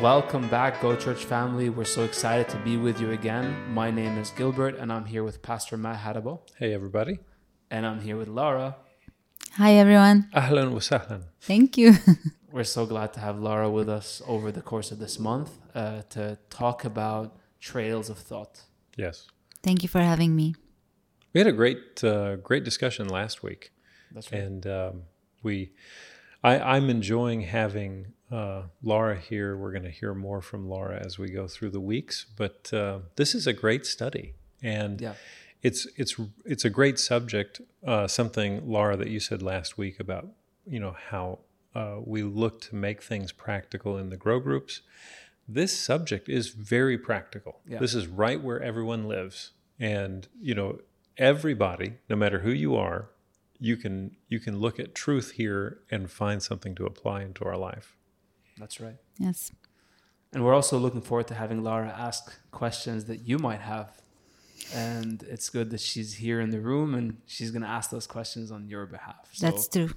Welcome back, Go Church family. We're so excited to be with you again. My name is Gilbert, and I'm here with Pastor Matt Hadabo, Hey everybody. and I'm here with Laura. Hi, everyone. Ahlan wa sahlan. Thank you. We're so glad to have Laura with us over the course of this month uh, to talk about trails of thought. Yes. Thank you for having me. We had a great uh, great discussion last week That's right. and um, we I, I'm enjoying having uh, Laura here. We're going to hear more from Laura as we go through the weeks, but uh, this is a great study and Yeah. it's it's it's a great subject. Uh, something Laura that you said last week about you know how uh, we look to make things practical in the grow groups. This subject is very practical. Yeah. This is right where everyone lives, and you know everybody, no matter who you are, you can you can look at truth here and find something to apply into our life. That's right. Yes. And we're also looking forward to having Laura ask questions that you might have. And it's good that she's here in the room and she's going to ask those questions on your behalf. So That's true.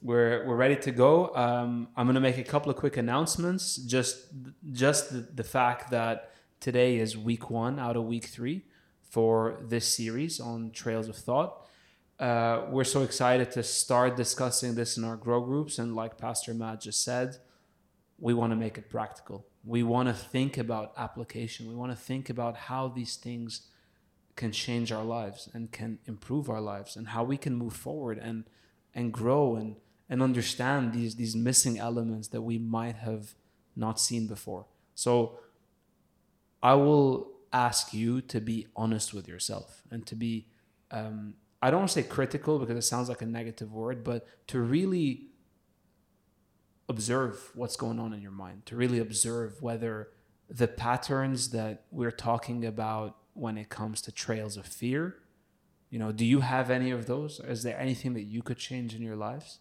we're we're ready to go. Um, I'm going to make a couple of quick announcements. Just just the, the fact that today is week one out of week three for this series on Trails of Thought. Uh, we're so excited to start discussing this in our grow groups, and like Pastor Matt just said, we want to make it practical. We want to think about application. We want to think about how these things can change our lives and can improve our lives and how we can move forward and and grow and and understand these these missing elements that we might have not seen before. So I will ask you to be honest with yourself and to be um, I don't want to say critical because it sounds like a negative word, but to really observe what's going on in your mind, to really observe whether the patterns that we're talking about when it comes to trails of fear, you know, do you have any of those? Is there anything that you could change in your lives?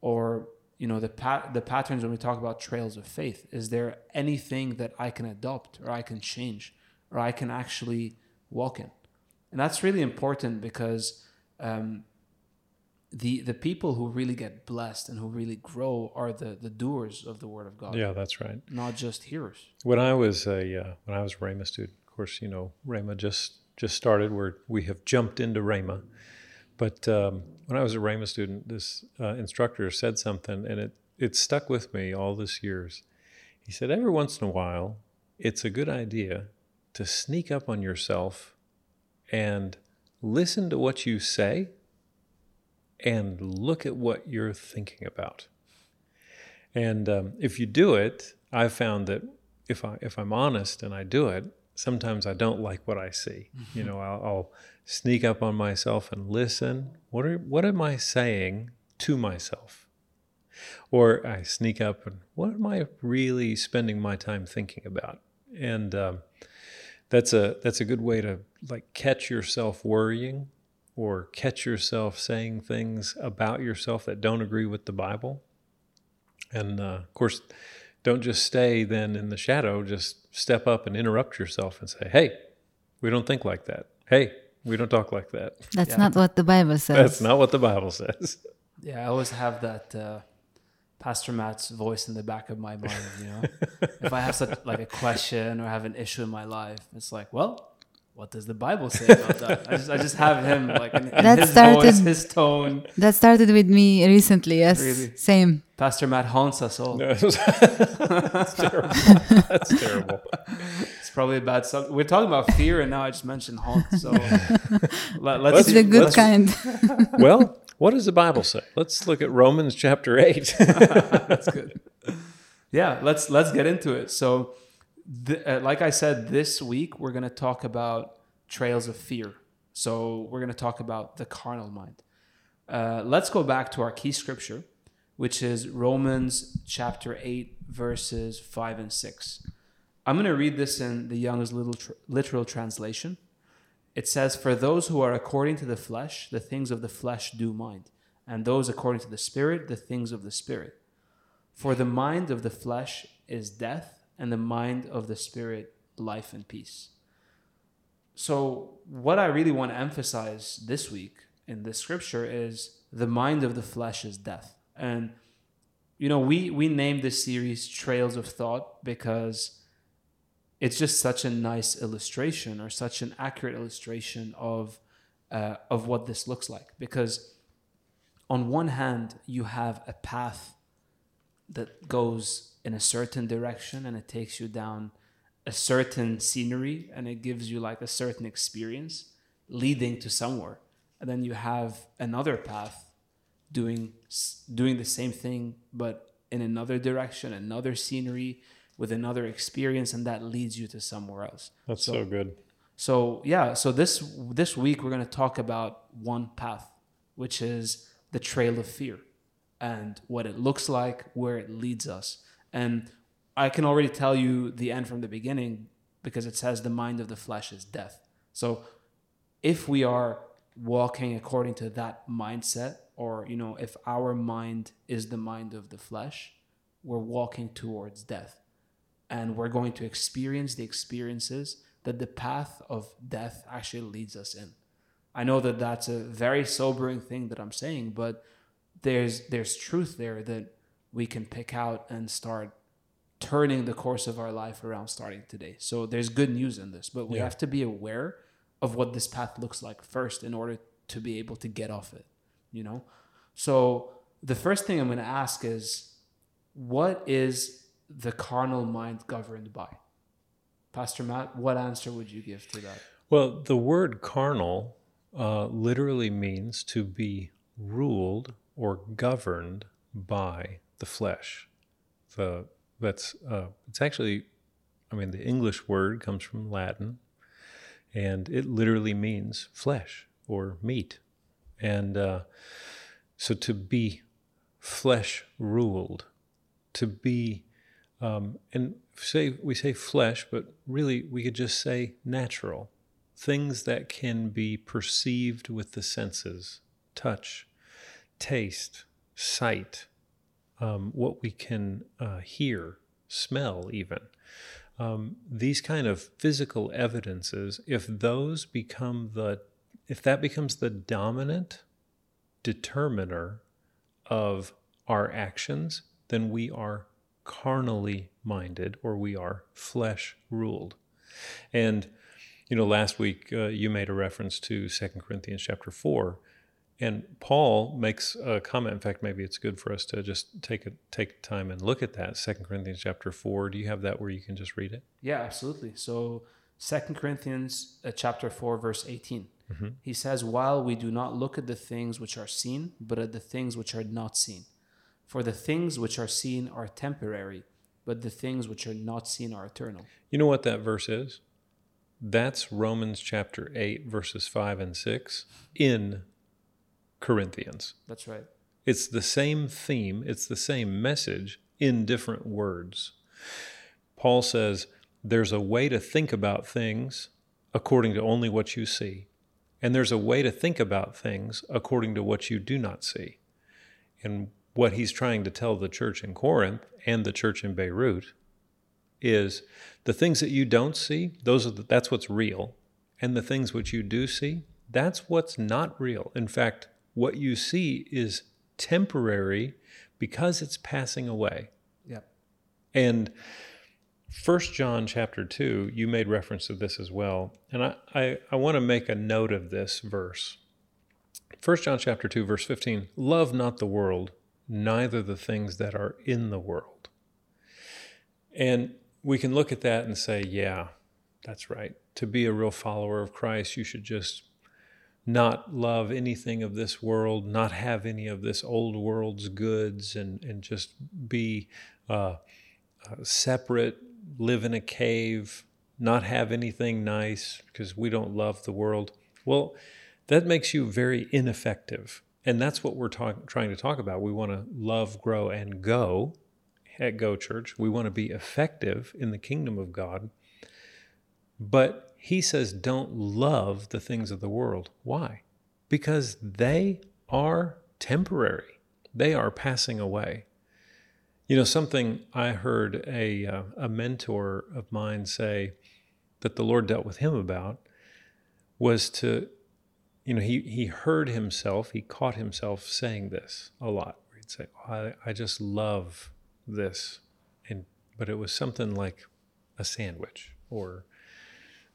Or, you know, the pat- the patterns when we talk about trails of faith, is there anything that I can adopt or I can change or I can actually walk in? And that's really important because um, the the people who really get blessed and who really grow are the the doers of the word of God, Yeah, that's right. not just hearers. When I was a uh, when I was a Rhema student, of course, you know Rhema just just started. Where we have jumped into Rhema, but um, when I was a Rhema student, this uh, instructor said something, and it it stuck with me all these years. He said, every once in a while, it's a good idea to sneak up on yourself and listen to what you say and look at what you're thinking about. And um, if you do it, I've found that if I if I'm honest and I do it, sometimes I don't like what I see. You know, I'll, I'll sneak up on myself and listen. What are what am I saying to myself? Or I sneak up and what am I really spending my time thinking about? And um, that's a that's a good way to like catch yourself worrying or catch yourself saying things about yourself that don't agree with the Bible. And uh, of course, don't just stay then in the shadow. Just step up and interrupt yourself and say, "Hey, we don't think like that. Hey, we don't talk like that. That's Yeah. not what the Bible says. That's not what the Bible says." Yeah, I always have that uh, Pastor Matt's voice in the back of my mind. You know, if I have such like a question or have an issue in my life, it's like, well, what does the Bible say about that? I just, I just have him like in, in That his started- voice, his tone. That started with me recently. Yes. Really? Same. Pastor Matt haunts us all. No, that's terrible. That's terrible. It's probably a bad subject. We're talking about fear, and now I just mentioned haunt. So let, us It's the good let's, kind. Well, what does the Bible say? Let's look at Romans chapter eight. That's good. Yeah, let's let's get into it. So, th- uh, like I said, this week we're going to talk about trails of fear. So we're going to talk about the carnal mind. Uh, let's go back to our key scripture, which is Romans chapter eight, verses five and six. I'm going to read this in the Young's literal translation. It says, "For those who are according to the flesh, the things of the flesh do mind, and those according to the spirit, the things of the spirit." For the mind of the flesh is death, and the mind of the spirit, life and peace. So, what I really want to emphasize this week in this scripture is the mind of the flesh is death. And you know, we we named this series Trails of Thought because it's just such a nice illustration or such an accurate illustration of uh, of what this looks like. Because on one hand, you have a path that goes in a certain direction and it takes you down a certain scenery and it gives you like a certain experience leading to somewhere. And then you have another path doing doing the same thing but in another direction another scenery with another experience and that leads you to somewhere else. That's so, good. so yeah so this this week we're going to talk about one path which is the trail of fear and what it looks like where it leads us. And i can already tell you the end from the beginning because it says the mind of the flesh is death. So if we are walking according to that mindset or you know if our mind is the mind of the flesh we're walking towards death. And we're going to experience the experiences that the path of death actually leads us in. I know that that's a very sobering thing that i'm saying but there's there's truth there that we can pick out and start turning the course of our life around starting today. So there's good news in this but we Yeah. have to be aware of what this path looks like first in order to be able to get off it you know? So the first thing i'm going to ask is what is the carnal mind governed by? Pastor matt what answer would you give to that? Well, the word carnal uh, literally means to be ruled or governed by the flesh. The that's uh, it's actually, I mean, the English word comes from Latin, and it literally means flesh or meat, and uh, so to be flesh ruled, to be, um, and say we say flesh, but really we could just say natural things that can be perceived with the senses touch, taste, sight, um, what we can uh, hear, smell, even. Um, these kind of physical evidences, if those become the, if that becomes the dominant determiner of our actions, then we are carnally minded or we are flesh ruled. And you know, last week uh, you made a reference to Second Corinthians chapter 4, and Paul makes a comment. In fact, maybe it's good for us to just take a, take time and look at that. Second Corinthians chapter 4. Do you have that where you can just read it? Yeah, absolutely. So, Second Corinthians uh, chapter 4 verse 18. He says, "While we do not look at the things which are seen, but at the things which are not seen. For the things which are seen are temporary, but the things which are not seen are eternal." You know what that verse is? That's Romans chapter 8, verses 5 and 6 in Corinthians. That's right. It's the same theme, it's the same message in different words. Paul says there's a way to think about things according to only what you see, and there's a way to think about things according to what you do not see. And what he's trying to tell the church in Corinth and the church in Beirut is the things that you don't see, those are the, that's what's real, and the things which you do see, that's what's not real. In fact, what you see is temporary because it's passing away. Yeah. And First John chapter 2, you made reference to this as well. And I, I, I want to make a note of this verse. First John chapter 2, verse 15, love not the world, neither the things that are in the world. And we can look at that and say, yeah, that's right. To be a real follower of Christ, you should just not love anything of this world, not have any of this old world's goods, and, and just be uh, uh, separate, live in a cave, not have anything nice because we don't love the world. Well, that makes you very ineffective. And that's what we're talk- trying to talk about. We want to love, grow, and go at Go Church. We want to be effective in the kingdom of God. But he says, don't love the things of the world. Why? Because they are temporary, they are passing away. You know, something I heard a, uh, a mentor of mine say that the Lord dealt with him about was to, you know, he, he heard himself, he caught himself saying this a lot. He'd say, oh, I, I just love this. And, but it was something like a sandwich or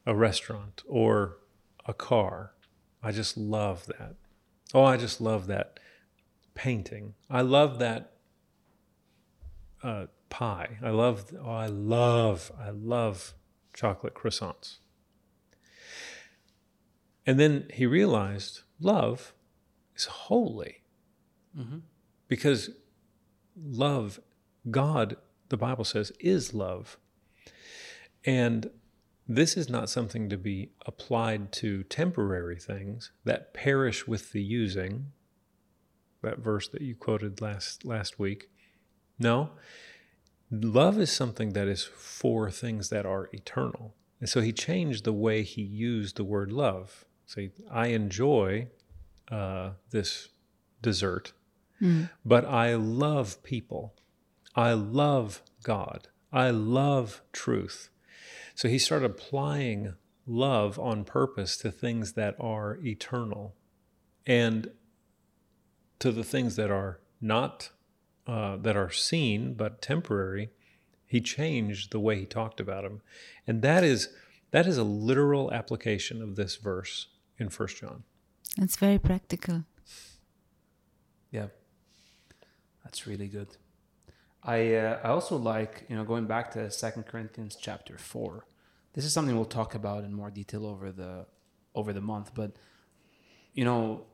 a restaurant or a car. I just love that. Oh, I just love that painting. I love that uh, pie. I love, oh, I love, I love chocolate croissants. And then he realized love is holy Mm-hmm. because love, God, the Bible says, is love. And this is not something to be applied to temporary things that perish with the using. That verse that you quoted last last week. No. Love is something that is for things that are eternal. And so he changed the way he used the word love. So I enjoy uh, this dessert, but I love people. I love God. I love truth. So he started applying love on purpose to things that are eternal and to the things that are not, uh, that are seen but temporary. He changed the way he talked about them. And that is, that is a literal application of this verse in First John. It's very practical. Yeah, that's really good. I uh, I also like you know going back to Second Corinthians chapter four. This is something we'll talk about in more detail over the over the month. But you know,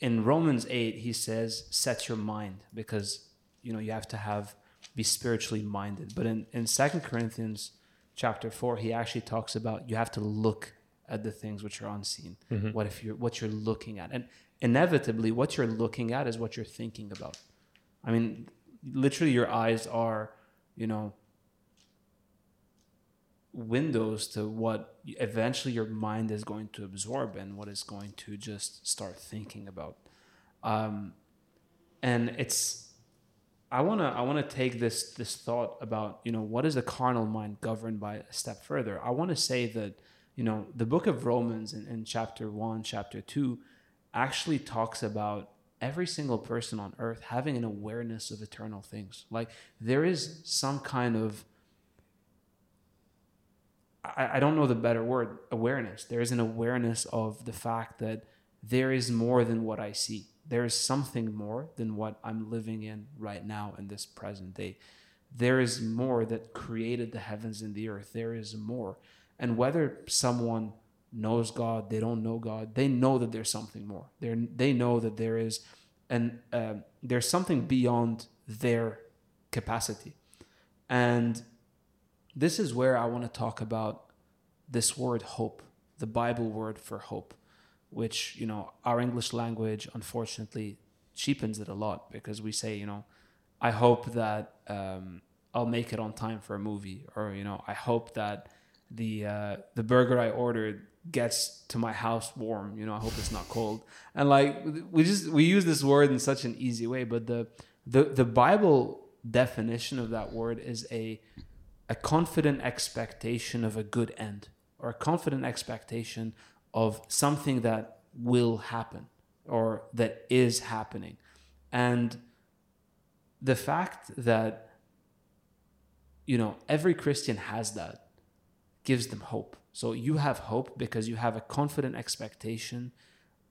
in Romans eight, he says, "Set your mind," because you know you have to have be spiritually minded. But in in Second Corinthians chapter four, he actually talks about you have to look at the things which are unseen. What if you're what you're looking at, and inevitably, what you're looking at is what you're thinking about. I mean, literally, your eyes are, you know, windows to what eventually your mind is going to absorb and what is going to just start thinking about. Um, and it's, I wanna, I wanna take this this thought about, you know, what is the carnal mind governed by a step further. I want to say that, you know, the book of Romans in, in chapter one, chapter two, actually talks about every single person on earth having an awareness of eternal things. Like there is some kind of I, I don't know the better word, awareness. There is an awareness of the fact that there is more than what I see. There is something more than what I'm living in right now in this present day. There is more that created the heavens and the earth. There is more. And whether someone knows God, they don't know God, they know that there's something more. They they know that there is, and uh, there's something beyond their capacity, and this is where I want to talk about this word hope, the Bible word for hope, which you know our English language unfortunately cheapens it a lot because we say you know, I hope that um, I'll make it on time for a movie, or you know, I hope that the uh, the burger I ordered gets to my house warm. You know, I hope it's not cold. And like we just we use this word in such an easy way, but the the the Bible definition of that word is a a confident expectation of a good end or a confident expectation of something that will happen or that is happening. And the fact that you know every Christian has that gives them hope. So you have hope because you have a confident expectation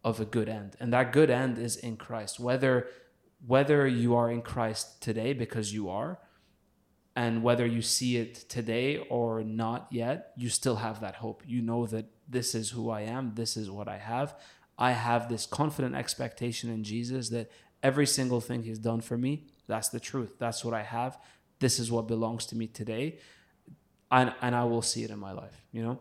of a good end. And that good end is in Christ. Whether whether you are in Christ today because you are and whether you see it today or not yet, you still have that hope. You know that this is who I am, this is what I have. I have this confident expectation in Jesus that every single thing he's done for me, that's the truth. That's what I have. This is what belongs to me today and, and I will see it in my life, you know?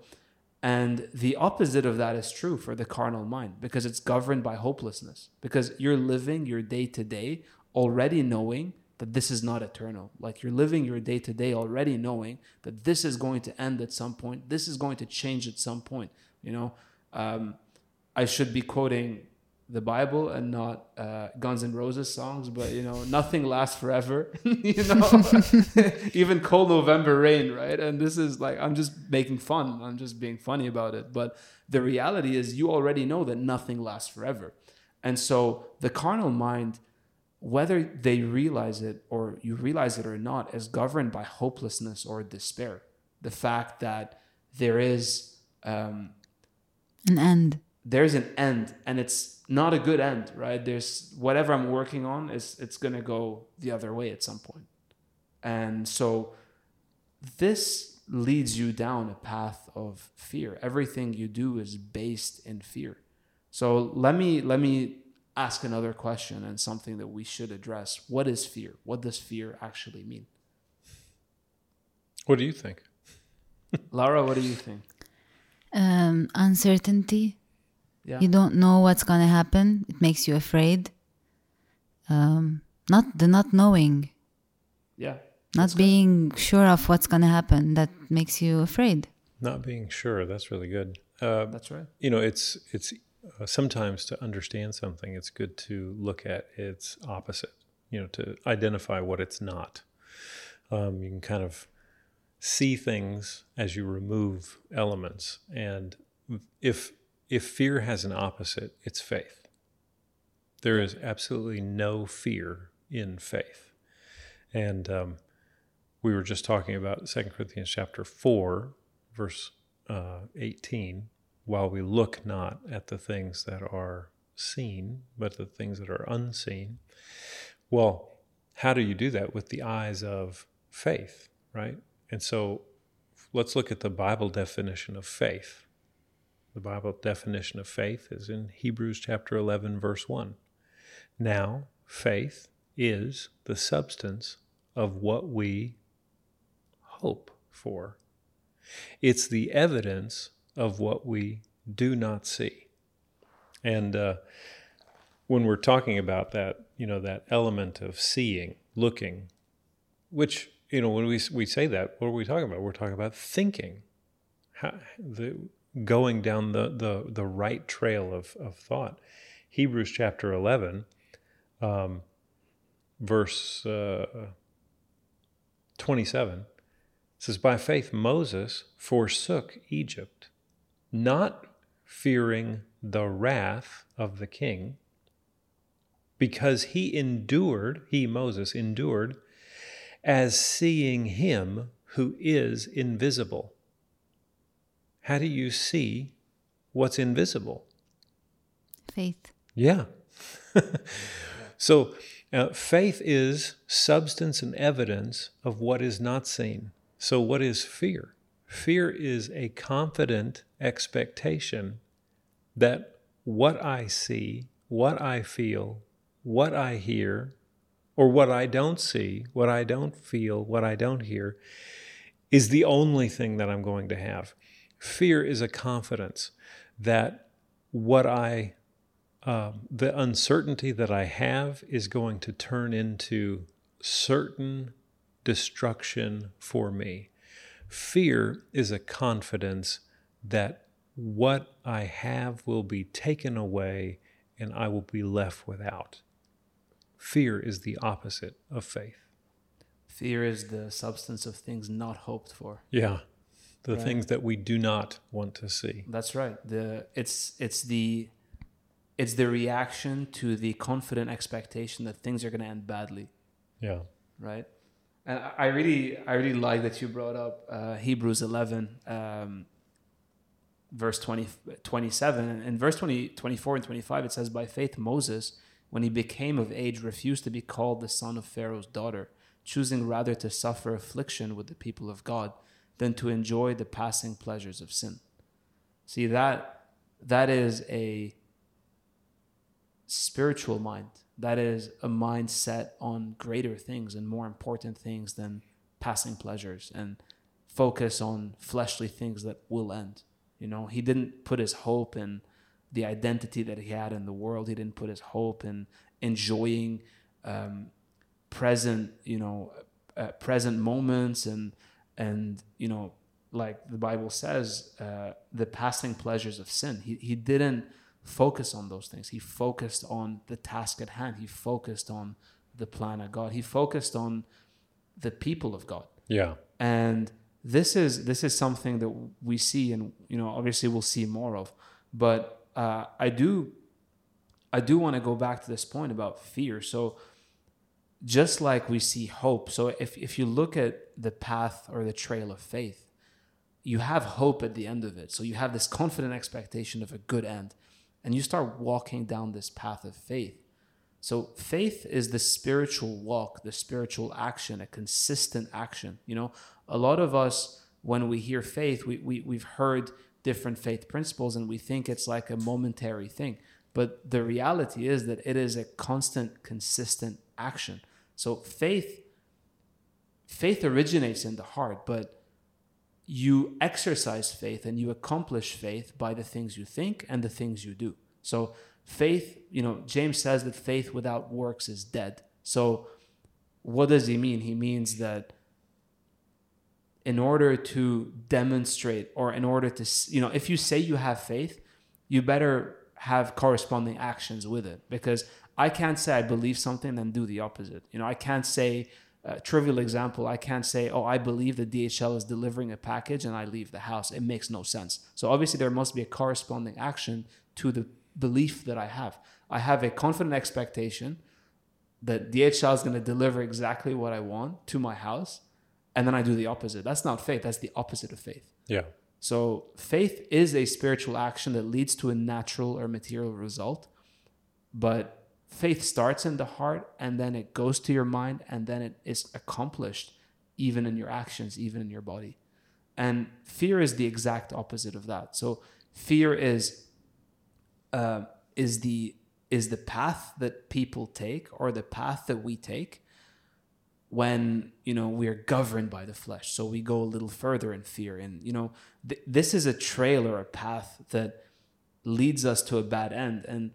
And the opposite of that is true for the carnal mind because it's governed by hopelessness. Because you're living your day to day already knowing that this is not eternal. Like you're living your day to day already knowing that this is going to end at some point. This is going to change at some point. You know, um, I should be quoting the Bible and not uh, Guns N' Roses songs, but you know, nothing lasts forever. you know, even cold November rain, right? And this is like I'm just making fun. I'm just being funny about it. But the reality is, you already know that nothing lasts forever, and so the carnal mind whether they realize it or you realize it or not, is governed by hopelessness or despair. The fact that there is um, An end. There's an end, and it's not a good end, right? There's whatever I'm working on is it's gonna go the other way at some point, and so this leads you down a path of fear. Everything you do is based in fear. So let me let me ask another question and something that we should address. What is fear? What does fear actually mean? What do you think? Laura, what do you think? Um, uncertainty. Yeah. You don't know what's gonna happen. It makes you afraid. Um, not the not knowing, Yeah. not being sure of what's gonna happen. That makes you afraid. Not being sure. That's really good. Uh, That's right. you know, it's it's uh, sometimes to understand something, it's good to look at its opposite. You know, to identify what it's not. Um, you can kind of see things as you remove elements, and if if fear has an opposite, it's faith. There is absolutely no fear in faith, and um, we were just talking about Second Corinthians chapter four, verse uh, eighteen while we look not at the things that are seen, but the things that are unseen. Well, how do you do that? With the eyes of faith, right? And so let's look at the Bible definition of faith. The Bible definition of faith is in Hebrews chapter 11, verse 1. Now, faith is the substance of what we hope for. It's the evidence of what we do not see. And uh, when we're talking about that, you know, that element of seeing, looking, which, you know, when we, we say that, what are we talking about? We're talking about thinking, How, the, going down the, the, the right trail of, of thought. Hebrews chapter 11, um, verse uh, 27 says, By faith Moses forsook Egypt not fearing the wrath of the king, because he endured, he, Moses, endured as seeing him who is invisible. How do you see what's invisible? Faith. Yeah. so uh, faith is substance and evidence of what is not seen. So, what is fear? Fear is a confident expectation that what I see, what I feel, what I hear, or what I don't see, what I don't feel, what I don't hear, is the only thing that I'm going to have. Fear is a confidence that what I, uh, the uncertainty that I have is going to turn into certain destruction for me. Fear is a confidence that what I have will be taken away and I will be left without. Fear is the opposite of faith. Fear is the substance of things not hoped for. Yeah. The Right. things that we do not want to see. That's right. The it's it's the it's the reaction to the confident expectation that things are going to end badly, Yeah. right? And I really I really like that you brought up uh, Hebrews 11 um, verse 20 27 in verse 20 24 and 25 it says by faith Moses when he became of age refused to be called the son of Pharaoh's daughter choosing rather to suffer affliction with the people of God than to enjoy the passing pleasures of sin. See that that is a spiritual mind. That is a mind set on greater things and more important things than passing pleasures and focus on fleshly things that will end. You know, he didn't put his hope in the identity that he had in the world. He didn't put his hope in enjoying um, present, you know, uh, present moments and and you know, like the Bible says, uh, the passing pleasures of sin. He he didn't focus on those things. He focused on the task at hand. He focused on the plan of God. He focused on the people of God Yeah. and this is this is something that we see and you know obviously we'll see more of but uh, i do i do want to go back to this point about fear so just like we see hope. So if, if you look at the path or the trail of faith, you have hope at the end of it. So you have this confident expectation of a good end. And you start walking down this path of faith. So faith is the spiritual walk, the spiritual action, a consistent action. You know, a lot of us, when we hear faith, we, we, we've heard different faith principles and we think it's like a momentary thing. But the reality is that it is a constant, consistent action. So faith faith originates in the heart, but you exercise faith and you accomplish faith by the things you think and the things you do. So faith, you know, James says that faith without works is dead. So what does he mean? He means that in order to demonstrate or in order to you know, if you say you have faith, you better have corresponding actions with it because I can't say I believe something and do the opposite. You know, I can't say a trivial example, I can't say, oh, I believe that DHL is delivering a package and I leave the house. It makes no sense. So obviously, there must be a corresponding action to the belief that I have. I have a confident expectation that DHL is going to deliver exactly what I want to my house, and then I do the opposite. That's not faith, that's the opposite of faith. Yeah. So faith is a spiritual action that leads to a natural or material result, but faith starts in the heart and then it goes to your mind and then it is accomplished even in your actions even in your body. And fear is the exact opposite of that. So fear is uh, is the is the path that people take or the path that we take when you know we're governed by the flesh. So we go a little further in fear. And you know th- this is a trail or a path that leads us to a bad end. And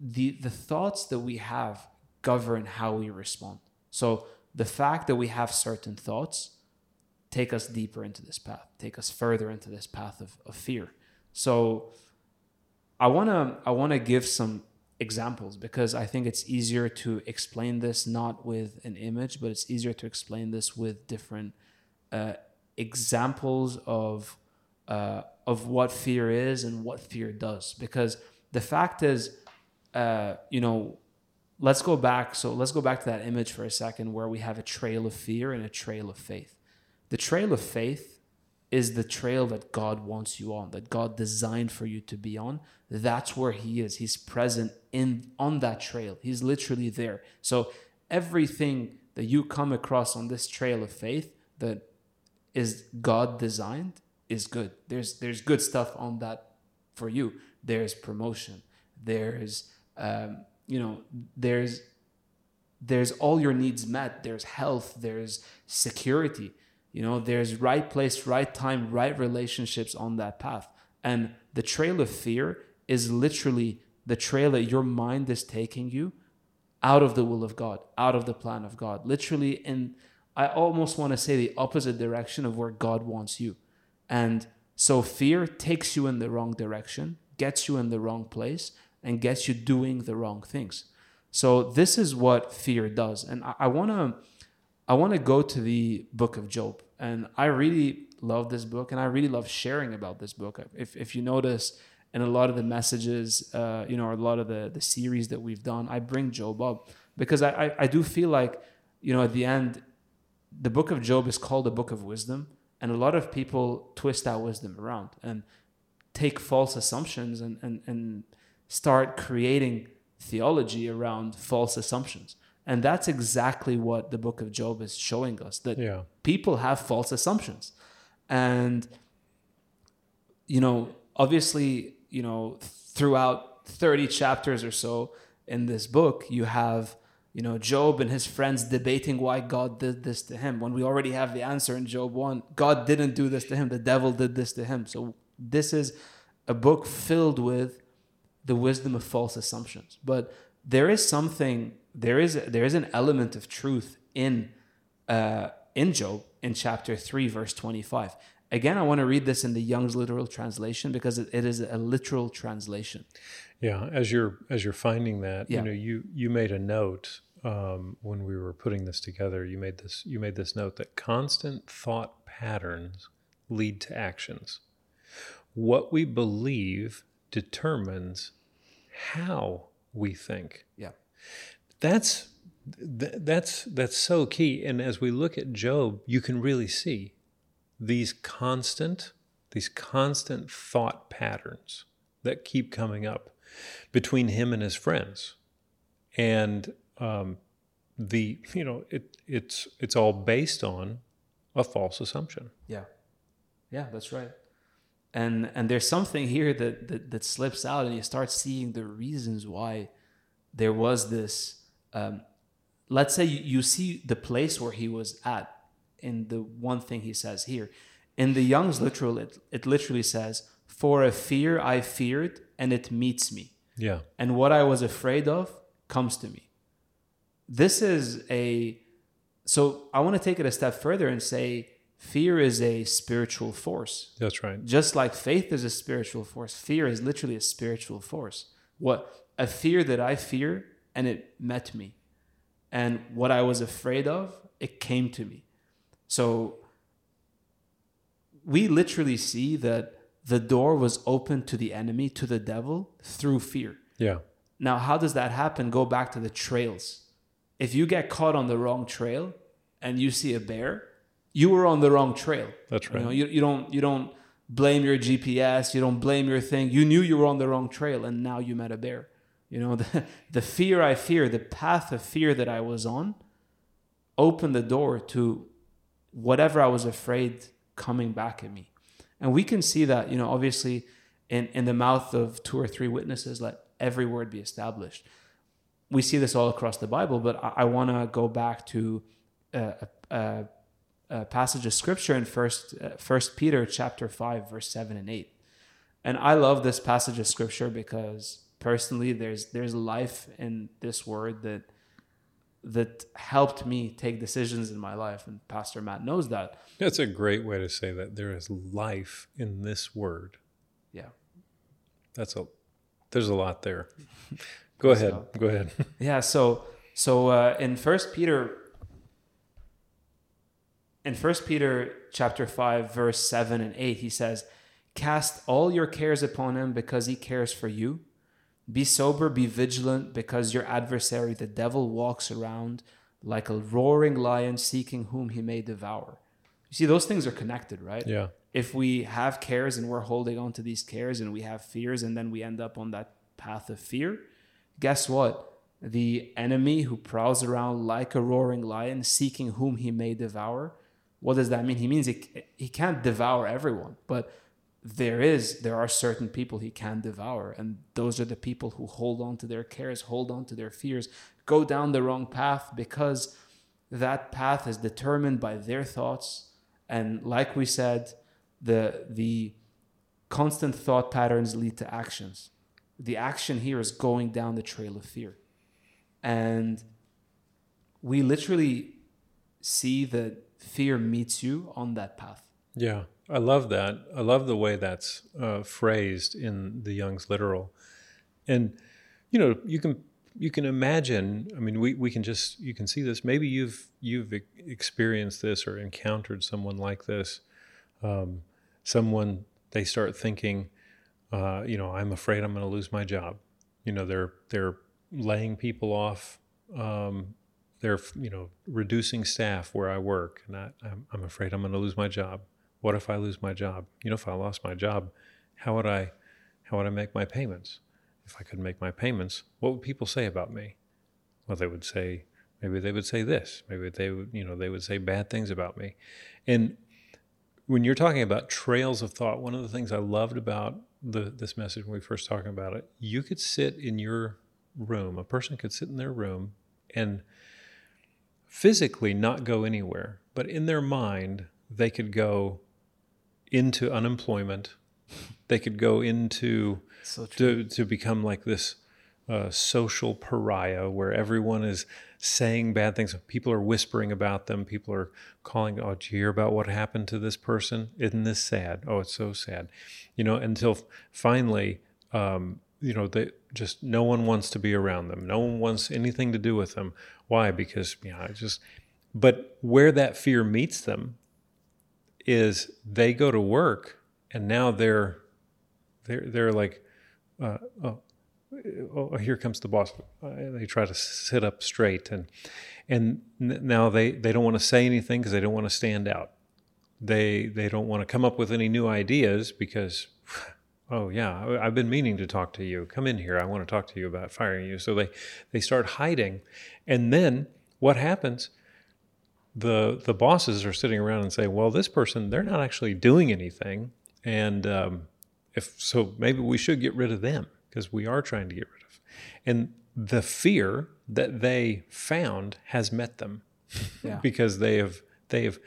the the thoughts that we have govern how we respond. So the fact that we have certain thoughts take us deeper into this path, take us further into this path of, of fear. So I wanna I wanna give some examples because I think it's easier to explain this not with an image, but it's easier to explain this with different uh, examples of uh, of what fear is and what fear does. Because the fact is, uh, you know, let's go back. So let's go back to that image for a second where we have a trail of fear and a trail of faith. The trail of faith is the trail that God wants you on, that God designed for you to be on. That's where He is. He's present in on that trail. He's literally there. So everything that you come across on this trail of faith that is God designed is good. There's there's good stuff on that for you. There's promotion. There's um, you know there's there's all your needs met. There's health. There's security. You know there's right place right time right relationships on that path. And the trail of fear is literally the trail that your mind is taking you out of the will of god out of the plan of god. Literally in i almost want to say the opposite direction of where god wants you. And so fear takes you in the wrong direction gets you in the wrong place and gets you doing the wrong things. So this is what fear does. And I, wanna I wanna go to the book of Job. And I really love this book and I really love sharing about this book. If if you notice in a lot of the messages, uh, you know, a lot of the, the series that we've done, I bring Job up because I, I, I do feel like, you know, at the end, the book of Job is called the book of wisdom. And a lot of people twist that wisdom around and take false assumptions and, and, and start creating theology around false assumptions. And that's exactly what the book of Job is showing us that Yeah. people have false assumptions. And, you know, obviously, you know, throughout 30 chapters or so in this book, you have, you know, Job and his friends debating why God did this to him when we already have the answer in Job 1. God didn't do this to him, the devil did this to him. So this is a book filled with the wisdom of false assumptions. But there is something, there is there is an element of truth in uh, in Job in chapter three, verse twenty-five. Again, I want to read this in the Young's literal translation because it, it is a literal translation. Yeah, as you're as you're finding that, Yeah. you know, you you made a note um, when we were putting this together. You made this you made this note that constant thought patterns lead to actions. What we believe determines how we think. Yeah. that's th- that's that's so key. And as we look at Job, you can really see these constant these constant thought patterns that keep coming up between him and his friends, and um, the you know it it's it's all based on a false assumption. Yeah, yeah, that's right. And and there's something here that that, that slips out, and you start seeing the reasons why there was this. Um, let's say you, you see the place where he was at in the one thing he says here. In the Young's literal, it, it literally says, "For a fear I feared, and it meets me." Yeah. and what I was afraid of comes to me. This is a so I want to take it a step further and say fear is a spiritual force. That's right. Just like faith is a spiritual force, fear is literally a spiritual force. What a fear that I fear and it met me. And what I was afraid of, it came to me. So we literally see that the door was open to the enemy, to the devil, through fear. Yeah. Now, how does that happen? Go back to the trails. If you get caught on the wrong trail and you see a bear, you were on the wrong trail. That's right. You, know, you, you don't you don't blame your GPS. You don't blame your thing. You knew you were on the wrong trail, and now you met a bear. You know the the fear I fear, the path of fear that I was on, opened the door to whatever I was afraid coming back at me. And we can see that, you know, obviously in, in the mouth of two or three witnesses, let every word be established. We see this all across the Bible, but I, I want to go back to a, a, a passage of scripture in First uh, First Peter chapter five, verse seven and eight. And I love this passage of scripture because personally, there's there's life in this word that that helped me take decisions in my life, and Pastor Matt knows that. That's a great way to say that there is life in this word. Yeah. That's a there's a lot there. Go ahead. Go ahead. Yeah. So so uh, in First Peter, in First Peter chapter five, verse seven and eight, he says, "Cast all your cares upon him, because he cares for you. Be sober, be vigilant, because your adversary, the devil, walks around like a roaring lion, seeking whom he may devour." You see, those things are connected, right? Yeah. if we have cares and we're holding on to these cares and we have fears and then we end up on that path of fear, guess what? The enemy who prowls around like a roaring lion, seeking whom he may devour. What does that mean? He means he, he can't devour everyone, but there is there are certain people he can devour, and those are the people who hold on to their cares, hold on to their fears, go down the wrong path because that path is determined by their thoughts. And like we said, the the constant thought patterns lead to actions. The action here is going down the trail of fear. And we literally see that fear meets you on that path. Yeah, I love that. I love the way that's uh, phrased in the Young's literal, and you know, you can you can imagine. I mean, we, we can just you can see this. Maybe you've you've experienced this or encountered someone like this. Um, someone they start thinking, uh, you know, I'm afraid I'm going to lose my job. You know, they're they're laying people off. Um, they're you know reducing staff where I work, and I, I'm, I'm afraid I'm going to lose my job. What if I lose my job? You know, if I lost my job, how would I how would I make my payments? If I could make my payments, what would people say about me? Well, they would say maybe they would say this. Maybe they would you know they would say bad things about me, and when you're talking about trails of thought, one of the things I loved about the, this message when we first talking about it, you could sit in your room, a person could sit in their room and physically not go anywhere, but in their mind, they could go into unemployment. They could go into So to, to become like this uh, social pariah where everyone is saying bad things. People are whispering about them. People are calling, oh, did you hear about what happened to this person? Isn't this sad? Oh, it's so sad. You know, until finally, um, you know, they just no one wants to be around them. No one wants anything to do with them. Why? Because, you know, I just, but where that fear meets them is they go to work and now they're, they're, they're like, uh, oh, oh, here comes the boss. Uh, they try to sit up straight, and and now they they don't want to say anything because they don't want to stand out. They they don't want to come up with any new ideas because. Oh yeah, I've been meaning to talk to you. Come in here. I want to talk to you about firing you. So they they start hiding, and then what happens? The the bosses are sitting around and say, "Well, this person they're not actually doing anything, and um, if so, maybe we should get rid of them." because we are trying to get rid of. And the fear that they found has met them yeah. because they have they have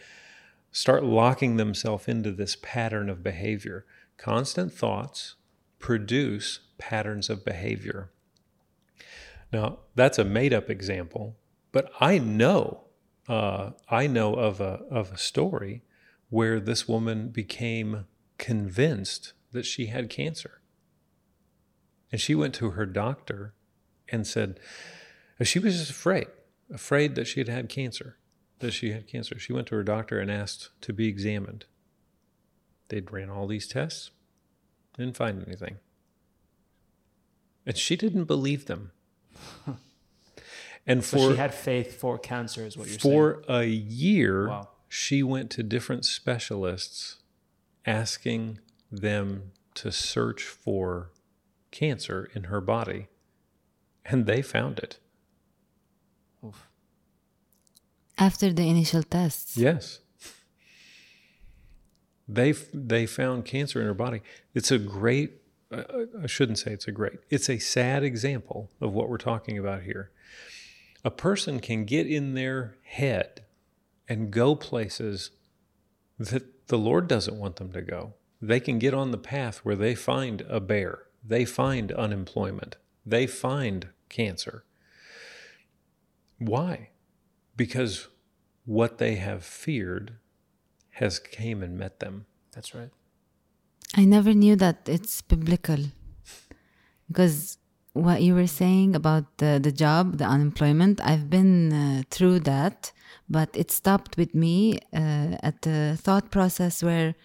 start locking themselves into this pattern of behavior. Constant thoughts produce patterns of behavior. Now, that's a made up example, but I know uh, I know of a of a story where this woman became convinced that she had cancer. And she went to her doctor and said, she was just afraid, afraid that she had had cancer, that she had cancer. She went to her doctor and asked to be examined. They'd ran all these tests, didn't find anything. And she didn't believe them. And for she had faith for cancer, is what you're for saying. For a year, wow. she went to different specialists asking them to search for cancer in her body, and they found it. Oof. After the initial tests? Yes. They, they found cancer in her body. It's a great, I shouldn't say it's a great, it's a sad example of what we're talking about here. A person can get in their head and go places that the Lord doesn't want them to go. They can get on the path where they find a bear they find unemployment, they find cancer. Why? Because what they have feared has came and met them. That's right. I never knew that it's biblical. Because what you were saying about the, the job, the unemployment, I've been uh, through that, but it stopped with me uh, at the thought process where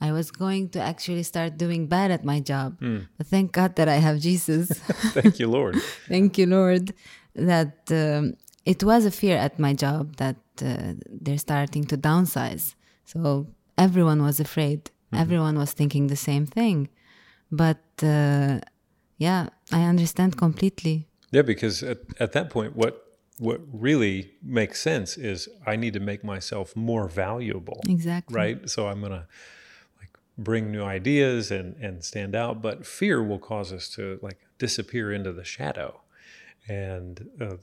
I was going to actually start doing bad at my job. Mm. But thank God that I have Jesus. thank you, Lord. thank you, Lord, that um, it was a fear at my job that uh, they're starting to downsize. So everyone was afraid. Mm-hmm. Everyone was thinking the same thing. But uh, yeah, I understand completely. Yeah, because at, at that point, what what really makes sense is I need to make myself more valuable. Exactly. Right. So I'm gonna like bring new ideas and, and stand out, but fear will cause us to like disappear into the shadow. And uh,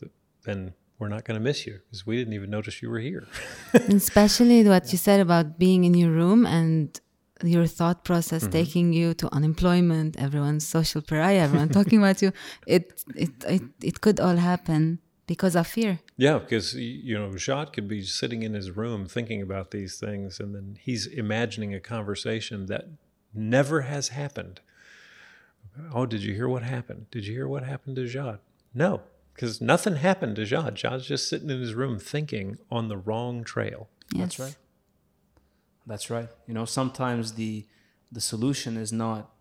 then we're not going to miss you because we didn't even notice you were here. Especially what you said about being in your room and your thought process mm-hmm. taking you to unemployment, everyone's social pariah, everyone talking about you. It, it, it, it could all happen because of fear. Yeah, because you know, Jad could be sitting in his room thinking about these things, and then he's imagining a conversation that never has happened. Oh, did you hear what happened? Did you hear what happened to Jad? No, because nothing happened to Jad. Jad's just sitting in his room thinking on the wrong trail. Yes. That's right. That's right. You know, sometimes the the solution is not,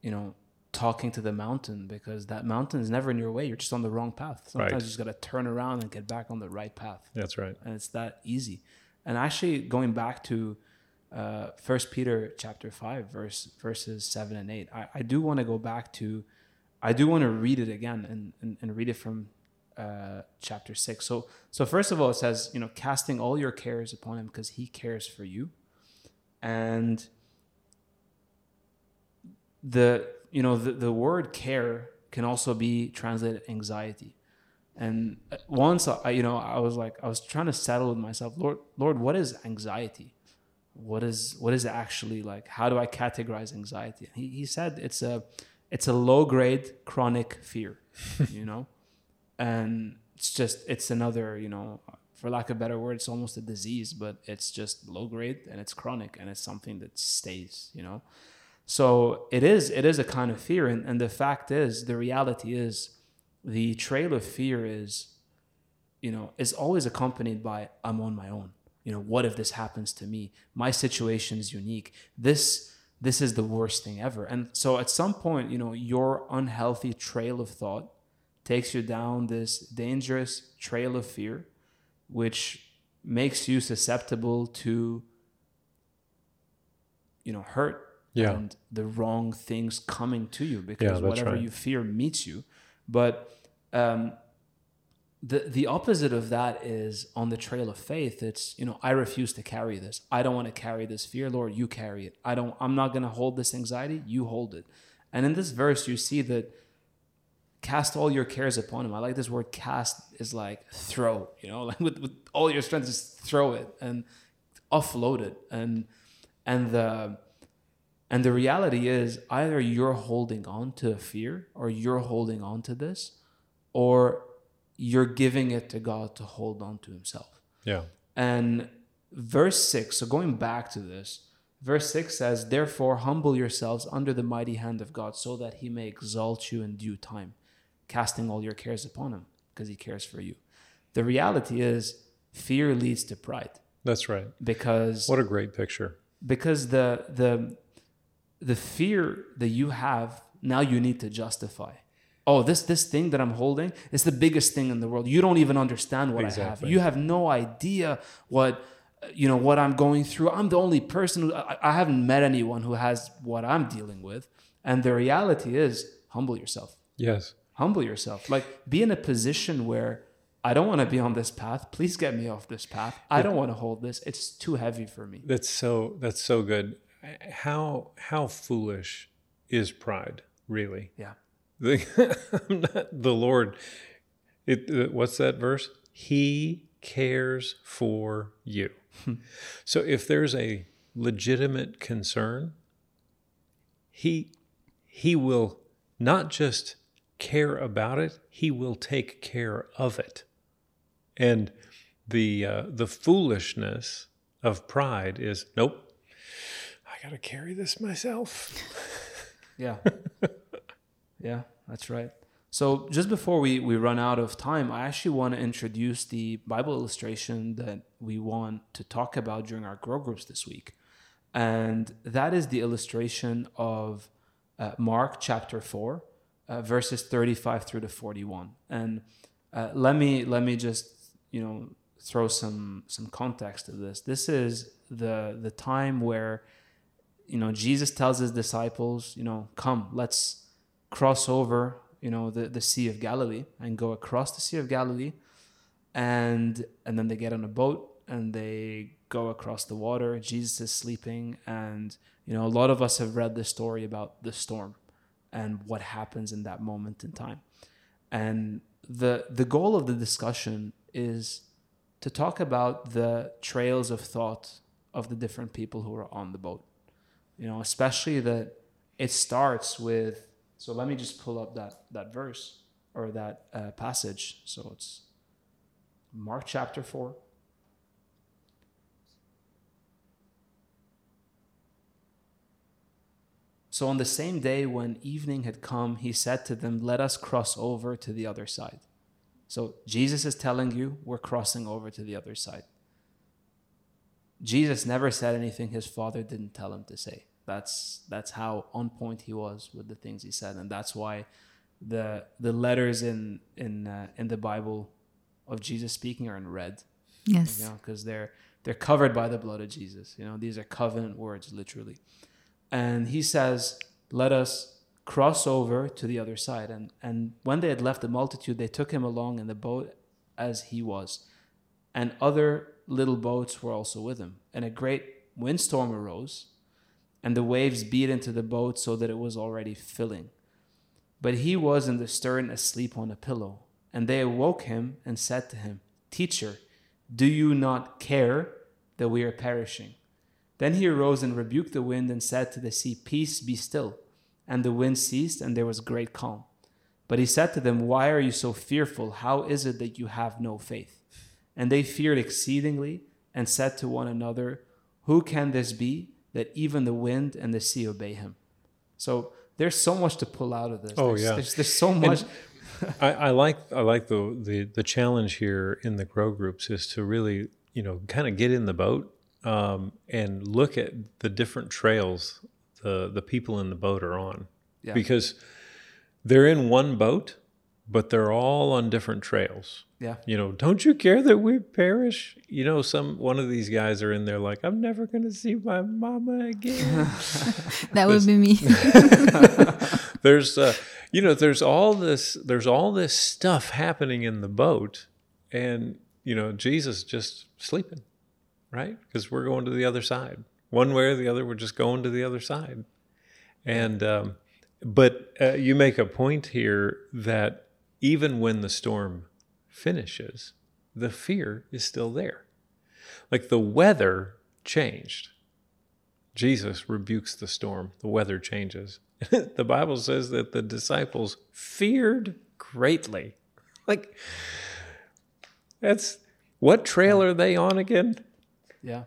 you know, talking to the mountain because that mountain is never in your way. You're just on the wrong path. Sometimes right. you just got to turn around and get back on the right path. That's right. And it's that easy. And actually, going back to uh, First Peter chapter five, verse verses seven and eight, I, I do want to go back to, I do want to read it again and, and, and read it from uh, chapter six. So so first of all, it says, you know, casting all your cares upon him because he cares for you, and the you know, the, the word care can also be translated anxiety. And once I, you know, I was like, I was trying to settle with myself, Lord, Lord, what is anxiety? What is, what is actually like? How do I categorize anxiety? He, he said it's a, it's a low grade chronic fear, you know, and it's just, it's another, you know, for lack of better word, it's almost a disease, but it's just low grade and it's chronic and it's something that stays, you know. So it is it is a kind of fear, and, and the fact is, the reality is, the trail of fear is, you know, is always accompanied by I'm on my own. You know, what if this happens to me? My situation is unique. This this is the worst thing ever. And so at some point, you know, your unhealthy trail of thought takes you down this dangerous trail of fear, which makes you susceptible to, you know, hurt Yeah. and the wrong things coming to you because that's whatever right. you fear meets you. But um, the the opposite of that is on the trail of faith. It's you know I refuse to carry this. I don't want to carry this fear, Lord. You carry it. I don't. I'm not going to hold this anxiety. You hold it. And in this verse, you see that cast all your cares upon him. I like this word cast is like throw, you know, like with, with all your strength, just throw it and offload it. And and the and the reality is either you're holding on to a fear or you're holding on to this, or you're giving it to God to hold on to himself. Yeah. And verse 6, so going back to this, verse 6 says, Therefore, humble yourselves under the mighty hand of God, so that he may exalt you in due time, casting all your cares upon him, because he cares for you. The reality is, fear leads to pride That's right. because What a great picture. because the the the fear that you have now you need to justify oh this this thing that i'm holding is the biggest thing in the world. You don't even understand what i have. You have no idea what you know what i'm going through. I'm the only person who I, I haven't met anyone who has what i'm dealing with. And the reality is humble yourself. Yes. humble yourself. Like be in a position where i don't want to be on this path. Please get me off this path. I don't want to hold this. It's too heavy for me. That's so that's so good. How how foolish is pride, really? yeah The, I'm not, the Lord, it, uh, what's that verse? He cares for you. so if there's a legitimate concern, he he will not just care about it, he will take care of it. And the uh, the foolishness of pride is nope. I got to carry this myself. Yeah. yeah, that's right. So just before we, we run out of time, I actually want to introduce the Bible illustration that we want to talk about during our grow groups this week. And that is the illustration of uh, Mark chapter 4, uh, verses 35 through to 41. And uh, let me let me just, you know, throw some some context to this. This is the the time where you know jesus tells his disciples you know come let's cross over you know the, the sea of galilee and go across the sea of galilee. And and then they get on a boat and they go across the water. Jesus is sleeping and you know a lot of us have read the story about the storm and what happens in that moment in time. And the the goal of the discussion is to talk about the trails of thought of the different people who are on the boat. You know especially that it starts with so let me just pull up that that verse or that uh, passage. So it's mark chapter 4 so on the same day when evening had come he said to them let us cross over to the other side. So jesus is telling you we're crossing over to the other side. Jesus never said anything his father didn't tell him to say. That's that's how on point he was with the things he said, and that's why the the letters in in uh, in the Bible of Jesus speaking are in red, Yes. you know, because they're they're covered by the blood of Jesus. You know, these are covenant words, literally. And he says, "Let us cross over to the other side." And and when they had left the multitude, they took him along in the boat as he was, and other little boats were also with him. And a great windstorm arose, and the waves beat into the boat so that it was already filling. But he was in the stern asleep on a pillow. And they awoke him and said to him, Teacher, do you not care that we are perishing? Then he arose and rebuked the wind and said to the sea, Peace, be still. And the wind ceased, and there was great calm. But he said to them, Why are you so fearful? How is it that you have no faith? And they feared exceedingly and said to one another, Who can this be that even the wind and the sea obey him? So there's so much to pull out of this. Oh, there's, yeah. There's, there's so much. I, I like I like the, the the challenge here in the grow groups is to really you know kind of get in the boat um, and look at the different trails the the people in the boat are on, Yeah. because they're in one boat, but they're all on different trails. Yeah. You know, don't you care that we perish? You know, some one of these guys are in there like, I'm never going to see my mama again. That would be me. there's uh, you know there's all this there's all this stuff happening in the boat and you know jesus just sleeping right because we're going to the other side one way or the other we're just going to the other side and um, but uh, you make a point here that even when the storm finishes the fear is still there like the weather changed Jesus rebukes the storm, the weather changes. the Bible says that the disciples feared greatly. Like, that's what trail are they on again? Yeah.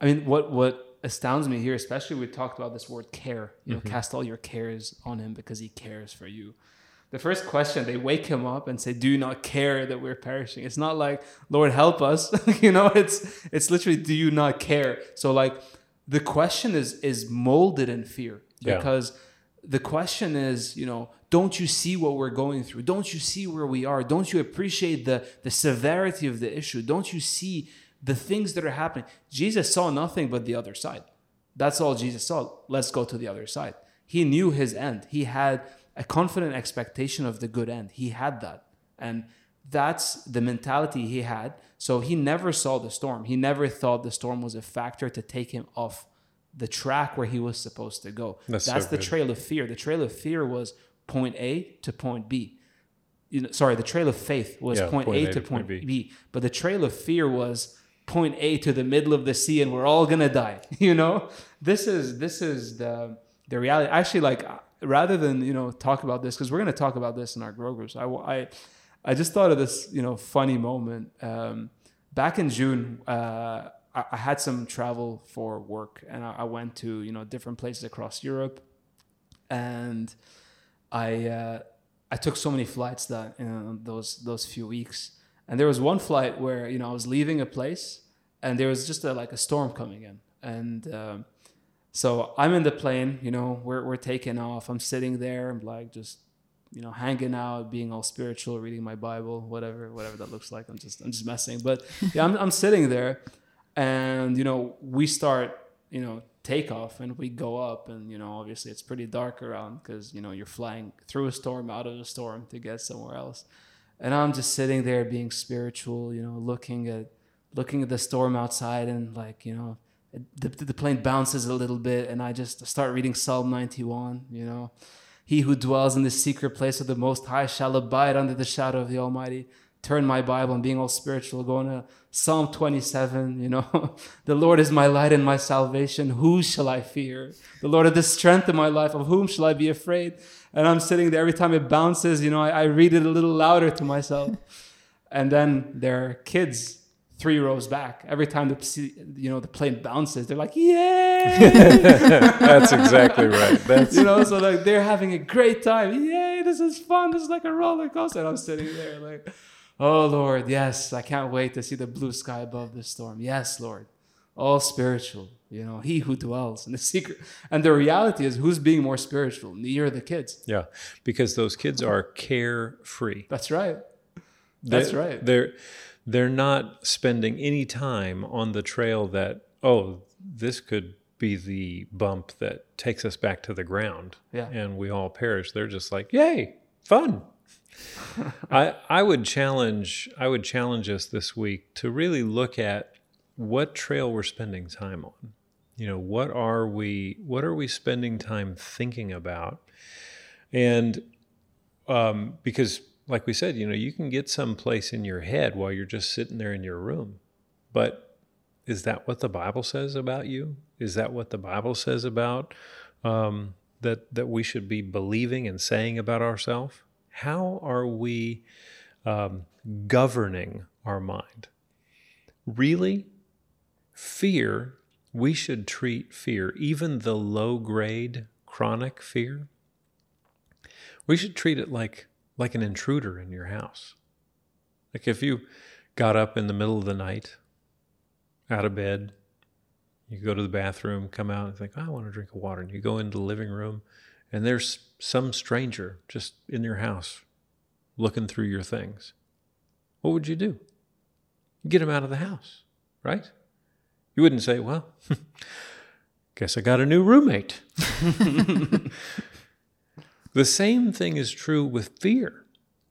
I mean, what what astounds me here, especially we talked about this word care. You know, Mm-hmm. cast all your cares on him because he cares for you. The first question, they wake him up and say, "Do you not care that we're perishing?" It's not like, "Lord, help us." you know, it's it's literally, "Do you not care?" So like, the question is is molded in fear Yeah. because the question is, you know, don't you see what we're going through? Don't you see where we are? Don't you appreciate the the severity of the issue? Don't you see the things that are happening? Jesus saw nothing but the other side. That's all Jesus saw. Let's go to the other side. He knew his end. He had a confident expectation of the good end. He had that. And that's the mentality he had. So he never saw the storm. He never thought the storm was a factor to take him off the track where he was supposed to go. That's so the good. trail of fear. The trail of fear was point A to point B. You know, sorry, the trail of faith was Yeah, point, A, to point B. B. But the trail of fear was point A to the middle of the sea, and we're all gonna die. You know, this is this is the the reality. Actually, like rather than you know talk about this because we're gonna talk about this in our grow groups. I I I just thought of this you know funny moment. Um, back in June, uh, I, I had some travel for work, and I, I went to you know different places across Europe, and I uh, I took so many flights that you know, those those few weeks, and there was one flight where you know I was leaving a place, and there was just a, like a storm coming in, and um, so I'm in the plane, you know, we're we're taking off. I'm sitting there, I'm like just you know hanging out, being all spiritual, reading my Bible, whatever whatever that looks like. I'm just I'm just messing, but yeah, I'm I'm sitting there, and you know we start you know takeoff and we go up and you know obviously it's pretty dark around because you know you're flying through a storm out of a storm to get somewhere else and i'm just sitting there being spiritual you know looking at looking at the storm outside and like you know the, the plane bounces a little bit and i just start reading psalm 91 you know. He who dwells in the secret place of the most high shall abide under the shadow of the almighty. Turn my bible and being all spiritual going to psalm 27 you know. The lord is my light and my salvation. Who shall i fear? The lord is the strength of my life. Of whom shall i be afraid? And i'm sitting there every time it bounces you know i, I read it a little louder to myself. And then there are kids three rows back. Every time the you know the plane bounces they're like yay! That's exactly right. That's you know so like they're having a great time. Yay this is fun. This is like a roller coaster. And i'm sitting there like oh lord yes i can't wait to see the blue sky above the storm. Yes lord. All spiritual you know he who dwells in the secret. And the reality is who's being more spiritual me or the kids? Yeah, because those kids are carefree. that's right. That's They- right. They're they're not spending any time on the trail that oh this could be the bump that takes us back to the ground Yeah. and we all perish. They're just like yay fun. I I would challenge I would challenge us this week to really look at what trail we're spending time on. You know what are we what are we spending time thinking about, and um, because like we said, you know, you can get some place in your head while you're just sitting there in your room. But is that what the Bible says about you? Is that what the Bible says about um, that that we should be believing and saying about ourselves? How are we um, governing our mind? Really, fear. We should treat fear, even the low grade chronic fear. We should treat it like like an intruder in your house. Like if you got up in the middle of the night, out of bed, You go to the bathroom, come out, and think, oh, I want to drink a water. And you go into the living room, and there's some stranger just in your house looking through your things. What would you do? Get him out of the house, right? You wouldn't say, well, guess I got a new roommate. the same thing is true with fear.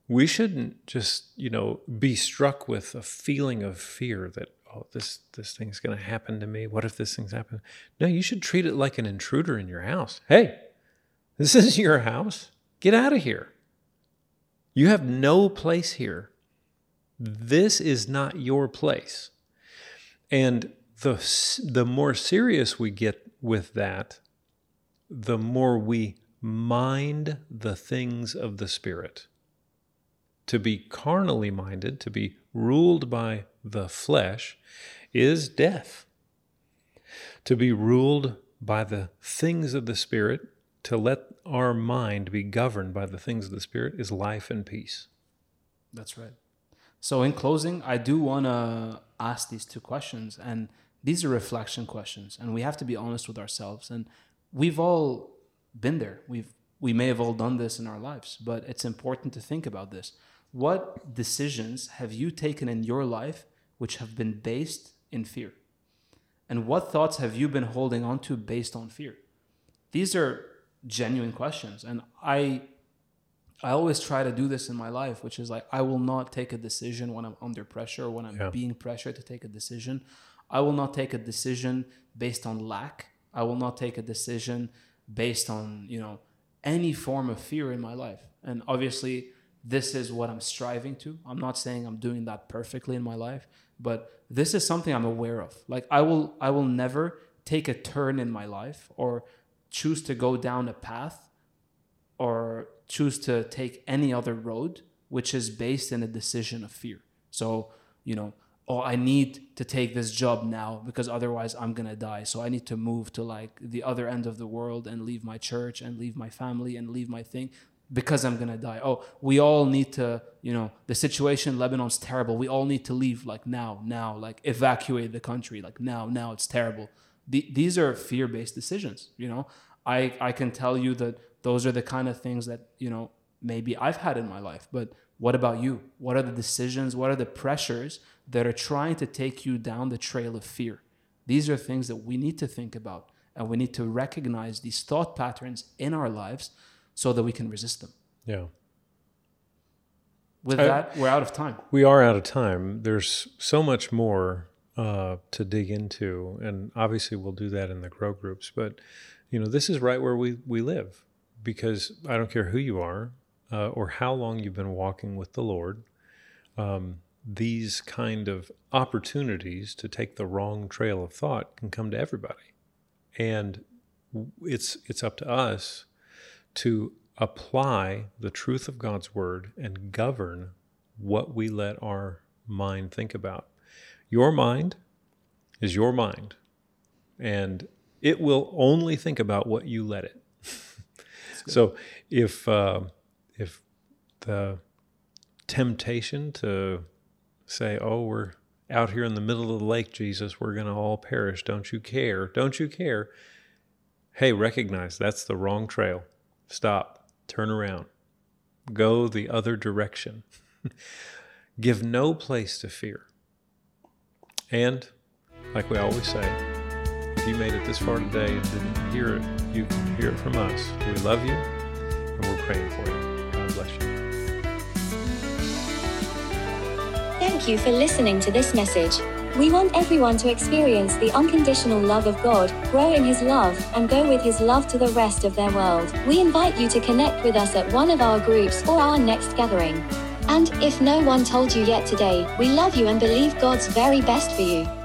We shouldn't just, you know, be struck with a feeling of fear that, oh, this, this thing's going to happen to me. What if this thing's happening? No, you should treat it like an intruder in your house. Hey, this is your house. Get out of here. You have no place here. This is not your place. And the, the more serious we get with that, the more we mind the things of the Spirit. To be carnally minded, to be ruled by the flesh, is death. To be ruled by the things of the Spirit, to let our mind be governed by the things of the Spirit, is life and peace. That's right. So, in closing, I do want to ask these two questions, and these are reflection questions, and we have to be honest with ourselves. And we've all been there. We've we may have all done this in our lives, but it's important to think about this. What decisions have you taken in your life which have been based in fear? And what thoughts have you been holding on to based on fear? These are genuine questions. And I I always try to do this in my life, which is like I will not take a decision when I'm under pressure, when I'm yeah. being pressured to take a decision. I will not take a decision based on lack. I will not take a decision based on, you know, any form of fear in my life. And obviously, this is what I'm striving to. I'm not saying I'm doing that perfectly in my life, but this is something I'm aware of. Like I will I will never take a turn in my life or choose to go down a path or choose to take any other road which is based in a decision of fear. So, you know, oh, I need to take this job now because otherwise I'm gonna die. So I need to move to like the other end of the world and leave my church and leave my family and leave my thing because I'm gonna die. Oh, we all need to, you know, the situation in Lebanon's terrible. We all need to leave like now, now, like evacuate the country, like now, now. It's terrible. The, these are fear-based decisions. You know, I I can tell you that those are the kind of things that you know maybe I've had in my life, but what about you? What are the decisions? What are the pressures that are trying to take you down the trail of fear? These are things that we need to think about, and we need to recognize these thought patterns in our lives so that we can resist them. Yeah. With I, that, we're out of time. We are out of time. There's so much more uh, to dig into, and obviously we'll do that in the grow groups. But you know, this is right where we we live because I don't care who you are, uh, or how long you've been walking with the Lord, um, these kind of opportunities to take the wrong trail of thought can come to everybody, and it's it's up to us to apply the truth of God's word and govern what we let our mind think about. Your mind is your mind, and it will only think about what you let it. so if uh, if the temptation to say, "Oh, we're out here in the middle of the lake, Jesus, we're going to all perish. Don't you care? Don't you care?" Hey, recognize that's the wrong trail. Stop. Turn around. Go the other direction. Give no place to fear. And, like we always say, if you made it this far today and didn't hear it, you can hear it from us. We love you and we're praying for you. Thank you for listening to this message. We want everyone to experience the unconditional love of God, grow in His love, and go with His love to the rest of their world. We invite you to connect with us at one of our groups or our next gathering. And if no one told you yet today, we love you and believe God's very best for you.